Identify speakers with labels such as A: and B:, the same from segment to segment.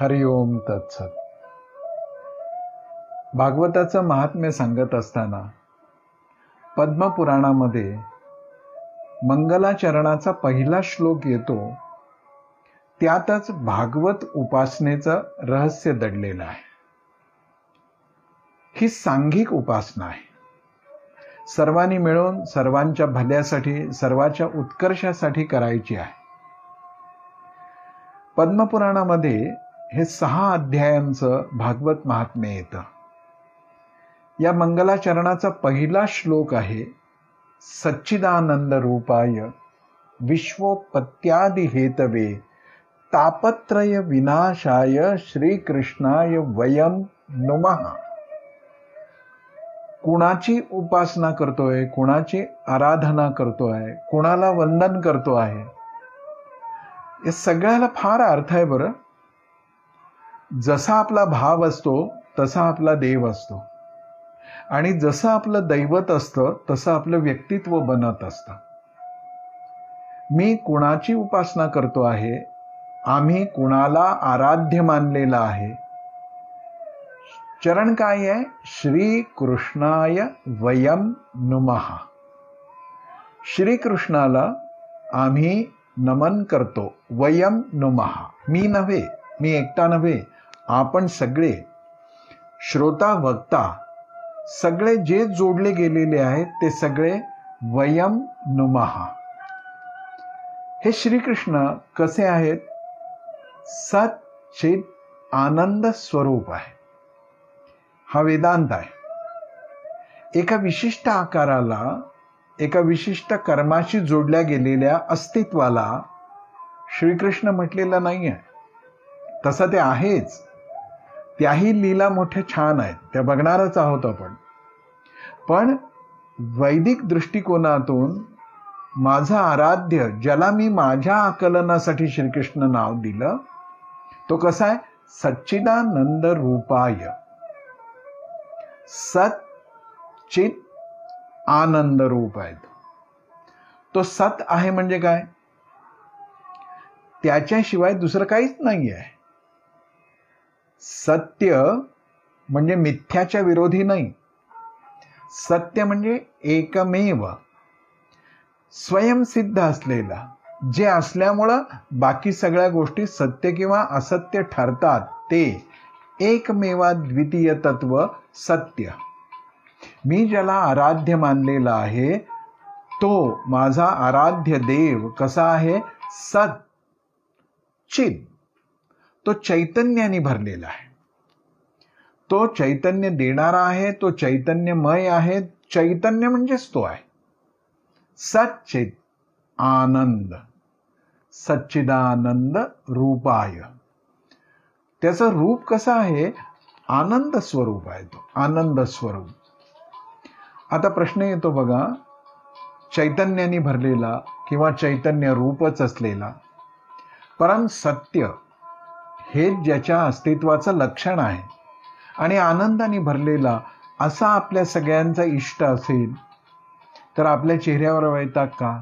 A: हरिओम तत्सत. भागवताचं महात्म्य सांगत असताना पद्मपुराणामध्ये मंगलाचरणाचा पहिला श्लोक येतो त्यातच भागवत उपासनेचं रहस्य दडलेलं आहे. ही सांघिक उपासना आहे. सर्वांनी मिळून सर्वांच्या भल्यासाठी सर्वाच्या उत्कर्षासाठी करायची आहे. पद्मपुराणामध्ये हे सहा अध्यायांचं भागवत महात्म्य येतं. या मंगलाचरणाचा पहिला श्लोक आहे सच्चिदानंद रूपाय विश्वोपत्यादी हेतवे तापत्रय विनाशाय श्रीकृष्णाय वयम नुमः. कुणाची उपासना करतोय कुणाची आराधना करतोय कुणाला वंदन करतो आहे या सगळ्याला फार अर्थ आहे बरं. जसा आपला भाव असतो तसा आपला देव असतो. आणि जसं आपलं दैवत असतं तसं आपलं व्यक्तित्व बनत असतं. मी कुणाची उपासना करतो आहे? आम्ही कुणाला आराध्य मानलेला आहे? चरण काय आहे? श्री कृष्णाय वयम नुमहा श्रीकृष्णाला आम्ही नमन करतो. वयम नुमहा मी नव्हे मी एकटा नव्हे. आपण सगळे श्रोता वक्ता सगळे जे जोडले गेलेले आहेत ते सगळे वयम नुमहा. हे श्रीकृष्ण कसे आहेत? सत चित आनंद स्वरूप आहे. हा वेदांत आहे. एका विशिष्ट आकाराला एका विशिष्ट कर्माशी जोडल्या गेलेल्या अस्तित्वाला श्रीकृष्ण म्हटलेलं नाही आहे तसं ते आहेच. त्याही लीला मोठ्या छान आहेत. त्या बघणारच आहोत आपण. पण वैदिक दृष्टिकोनातून माझं आराध्य ज्याला मी माझ्या आकलनासाठी श्रीकृष्ण नाव दिलं तो कसा आहे? सच्चिदानंद रूपाय. सत चित आनंद रूप आहे तो सत आहे म्हणजे काय? त्याच्याशिवाय दुसरं काहीच नाही आहे सत्य म्हणजे मिथ्याच्या विरोधी नाही. सत्य म्हणजे एकमेव. स्वयंसिद्ध असलेला. जे असल्यामुळं बाकी सगळ्या गोष्टी सत्य किंवा असत्य ठरतात ते एकमेवा द्वितीय तत्व सत्य. मी ज्याला आराध्य मानलेला आहे तो माझा आराध्य देव कसा आहे? सत. चित. तो चैतन्याने भरलेला आहे. तो चैतन्य देणारा आहे तो चैतन्यमय आहे चैतन्य म्हणजेच तो आहे. सच्चित आनंद सच्चिदानंद रूपाय. त्याचं रूप कसं आहे? आनंद स्वरूप आहे तो आनंद स्वरूप. आता प्रश्न येतो बघा चैतन्याने भरलेला किंवा चैतन्य रूपच असलेला परम सत्य हेच ज्याच्या अस्तित्वाचं लक्षण आहे. आणि आनंदाने भरलेला असा आपल्या सगळ्यांचा इष्ट असेल तर आपल्या चेहऱ्यावर वैताग का?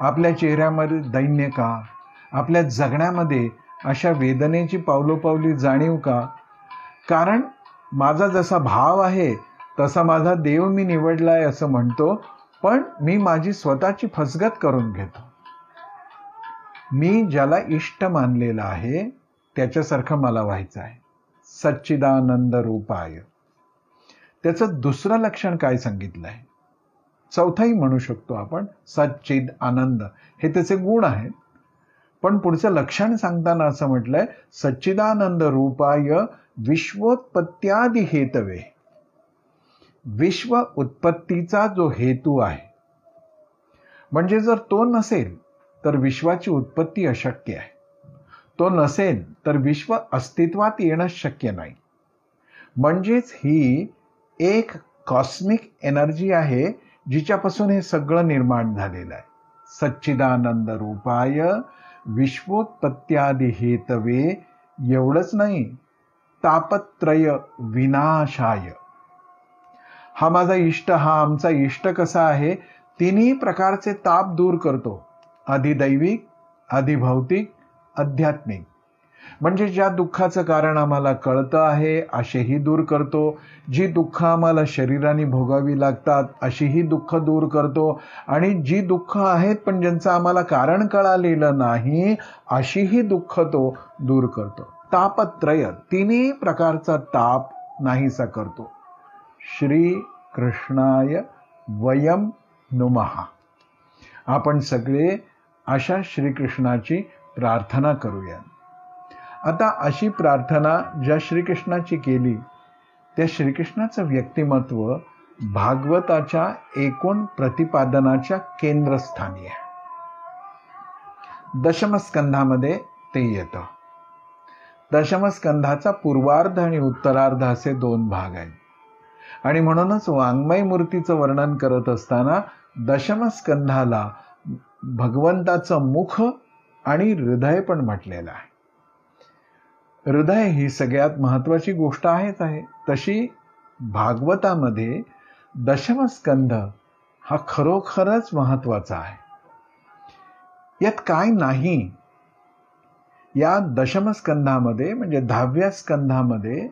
A: आपल्या चेहऱ्यामध्ये दैन्य का? आपल्या जगण्यामध्ये अशा वेदनेची पावलोपावली जाणीव का? कारण माझा जसा भाव आहे तसा माझा देव मी निवडला आहे असं म्हणतो पण मी माझी स्वतःची फसगत करून घेतो. मी ज्याला इष्ट मानलेला आहे त्याच्यासारखं मला व्हायचं आहे. सच्चिदानंद रूपाय. त्याचं दुसरं लक्षण काय सांगितलं आहे? चौथाही म्हणू शकतो आपण सच्चिद आनंद हे त्याचे गुण आहेत. पण पुढचं लक्षण सांगताना असं म्हटलंय सच्चिदानंद रूपाय विश्वोत्पत्त्यादी हेतवे विश्व उत्पत्तीचा जो हेतू आहे म्हणजे जर तो नसेल तर विश्वाची उत्पत्ती अशक्य आहे. तो नसेल तर विश्व अस्तित्वात येणं शक्य नाही. म्हणजेच ही एक कॉस्मिक एनर्जी आहे जिच्यापासून हे सगळं निर्माण झालेलं आहे. सच्चिदानंद रूपाय विश्वोत्पत्त्यादी हेतवे एवढंच नाही तापत्रय विनाशाय. हा माझा इष्ट हा आमचा इष्ट कसा आहे? तिन्ही प्रकारचे ताप दूर करतो. अधिदैविक अधिभौतिक आध्यात्मिक म्हणजे ज्या दुःखाचं कारण आम्हाला कळतं आहे असेही दूर करतो. जी दुःख आम्हाला शरीराने भोगावी लागतात अशीही दुःख दूर करतो. आणि जी दुःख आहेत पण ज्यांचं आम्हाला कारण कळालेलं नाही अशीही दुःख तो दूर करतो. तापत्रय तिन्ही प्रकारचा ताप नाहीसा करतो. श्री कृष्णाय वयम नुमहा आपण सगळे अशा श्रीकृष्णाची प्रार्थना करूया. आता अशी प्रार्थना ज्या श्रीकृष्णाची केली त्या श्रीकृष्णाचं व्यक्तिमत्व भागवताच्या एकूण प्रतिपादनाच्या केंद्रस्थानी आहे. दशमस्कंधामध्ये ते येतं. दशमस्कंधाचा पूर्वार्ध आणि उत्तरार्ध असे दोन भाग आहेत. आणि म्हणूनच वाङ्मय मूर्तीचं वर्णन करत असताना दशमस्कंधाला भगवंताचं मुख आणि हृदय पण म्हटलेलं आहे. हृदय ही सगळ्यात महत्वाची गोष्ट आहेच आहे. तशी भागवतामध्ये दशमस्कंध हा खरोखरच महत्त्वाचा आहे. यात काय नाही. या दशमस्कंधामध्ये म्हणजे दहाव्या स्कंधामध्ये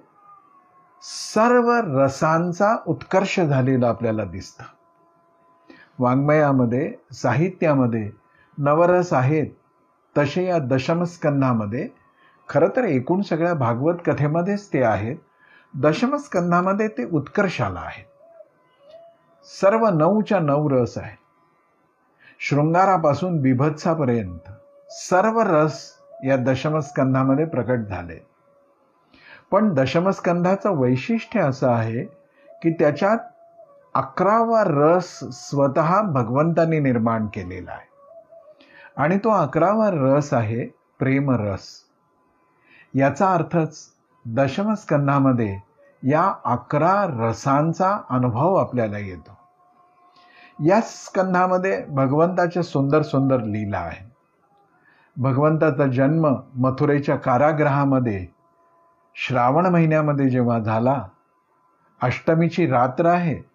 A: सर्व रसांचा उत्कर्ष झालेला आपल्याला दिसतं. वाङ्मयामध्ये साहित्यामध्ये नवरस आहेत. तसे या दशमस्कंधामध्ये खरं तर एकूण सगळ्या भागवत कथेमध्येच ते आहेत दशमस्कंधामध्ये ते उत्कर्षाला आहेत. सर्व नऊच्या नऊ रस आहेत. शृंगारापासून बिभत्सापर्यंत सर्व रस या दशमस्कंधामध्ये प्रकट झाले. पण दशमस्कंधाचं वैशिष्ट्य असं आहे की त्याच्यात अकरावा रस स्वतः भगवंतांनी निर्माण केलेला आहे. आणि तो अकरावा रस आहे प्रेमरस. याचा अर्थच दशमस्कंधामध्ये या अकरा रसांचा अनुभव आपल्याला येतो. या स्कंधामध्ये भगवंताच्या सुंदर सुंदर लीला आहे. भगवंताचा जन्म मथुरेच्या कारागृहामध्ये श्रावण महिन्यामध्ये जेव्हा झाला अष्टमीची रात्र आहे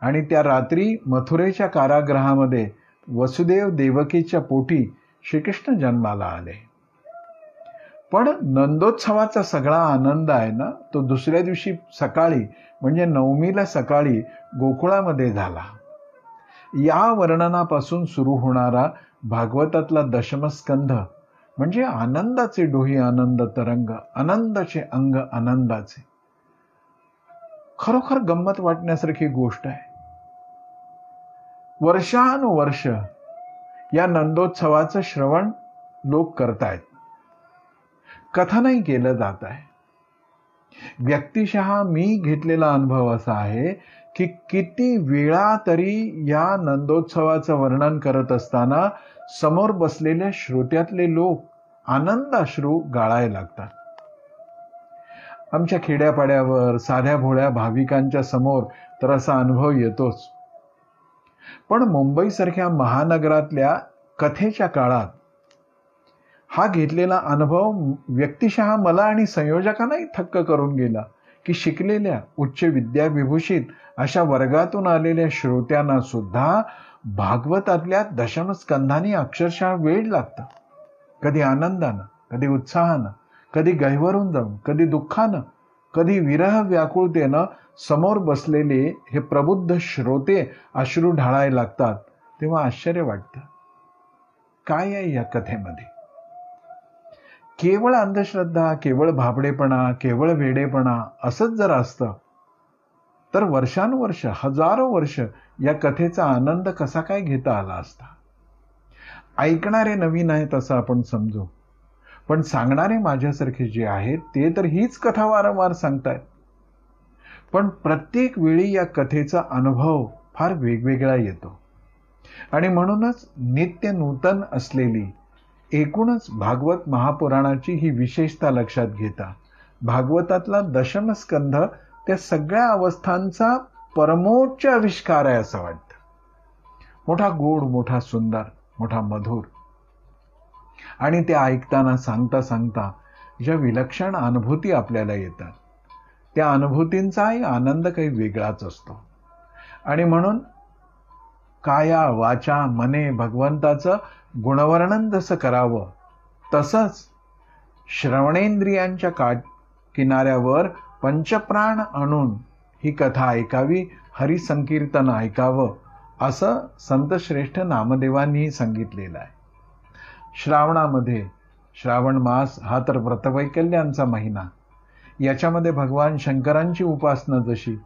A: आणि त्या रात्री मथुरेच्या कारागृहामध्ये वसुदेव देवकीच्या पोटी श्रीकृष्ण जन्माला आले. पण नंदोत्सवाचा सगळा आनंद आहे ना तो दुसऱ्या दिवशी सकाळी म्हणजे नवमीला सकाळी गोकुळामध्ये झाला. या वर्णनापासून सुरू होणारा भागवतातला दशमस्कंध म्हणजे आनंदाचे डोही आनंद तरंग आनंदाचे अंग आनंदाचे. खरोखर गंमत वाटण्यासारखी गोष्ट आहे. वर्षानुवर्ष या नंदोत्सवाचं श्रवण लोक करतायत. कथनही केलं जात आहे. व्यक्तिशः मी घेतलेला अनुभव असा आहे की किती वेळा तरी या नंदोत्सवाचं वर्णन करत असताना समोर बसलेल्या श्रोत्यातले लोक आनंद अश्रू गाळायला लागतात. आमच्या खेड्यापाड्यावर साध्या भोळ्या भाविकांच्या समोर तर असा अनुभव येतोच. पण मुंबईसारख्या महानगरातल्या कथेच्या काळात हा घेतलेला अनुभव व्यक्तिशः मला आणि संयोजकांनाही थक्क करून गेला की शिकलेल्या उच्च विद्याविभूषित अशा वर्गातून आलेल्या श्रोत्यांना सुद्धा भागवतातल्या दशमस्कंधाने अक्षरशः वेळ लागतं. कधी आनंदानं कधी उत्साहानं कधी गहिवरून जाऊन कधी दुःखानं कधी विरह व्याकुळतेनं समोर बसलेले हे प्रबुद्ध श्रोते अश्रू ढाळायला लागतात तेव्हा आश्चर्य वाटतं. काय आहे या कथेमध्ये? केवळ अंधश्रद्धा केवळ भाबडेपणा केवळ वेडेपणा असंच जर असतं तर वर्षानुवर्ष हजारो वर्ष या कथेचा आनंद कसा काय घेता आला असता? ऐकणारे नवीन आहेत असं आपण समजू. पण सांगणारे माझ्यासारखे जे आहेत ते तर हीच कथा वारंवार सांगतायत. पण प्रत्येक वेळी या कथेचा अनुभव फार वेगवेगळा येतो. आणि म्हणूनच नित्य नूतन असलेली एकूणच भागवत महापुराणाची ही विशेषता लक्षात घेता. भागवतातला दशमस्कंध त्या सगळ्या अवस्थांचा परमोच्च आविष्कार आहे असं वाटतं. मोठा गोड मोठा सुंदर मोठा मधुर आणि ते ऐकताना सांगता सांगता ज्या विलक्षण अनुभूती आपल्याला येतात त्या अनुभूतींचाही आनंद काही वेगळाच असतो. आणि म्हणून काया वाचा मने भगवंताचं गुणवर्णन जसं करावं तसंच श्रवणेंद्रियांच्या का किनाऱ्यावर पंचप्राण आणून ही कथा ऐकावी हरिसंकीर्तन ऐकावं असं संतश्रेष्ठ नामदेवांनीही सांगितलेलं आहे. श्रावणामध्ये श्रावण मास हा तर व्रतवैकल्यांचा महिना. याच्यामध्ये भगवान शंकरांची उपासना जशी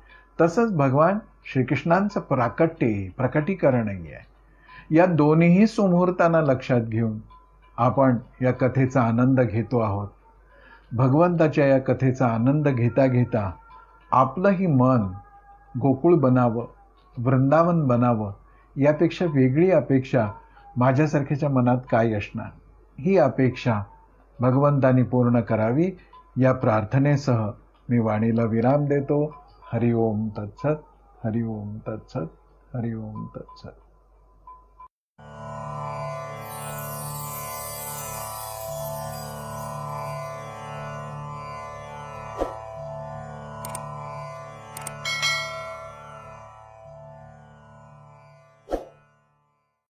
A: तसंच भगवान श्रीकृष्णांचं प्राकट्य प्रकटीकरणही आहे. या दोन्हीही सुमुहूर्तांना लक्षात घेऊन आपण या कथेचा आनंद घेतो आहोत. भगवंताच्या या कथेचा आनंद घेता घेता आपलंही मन गोकुळ बनावं वृंदावन बनावं यापेक्षा वेगळी अपेक्षा माझ्यासारख्याच्या मनात काय असणार? ही अपेक्षा भगवंतानी पूर्ण करावी. या प्रार्थनेसह मी वाणीला विराम देतो. हरिओम तत्सत हरिओम तत्सत हरिओम तत्सत.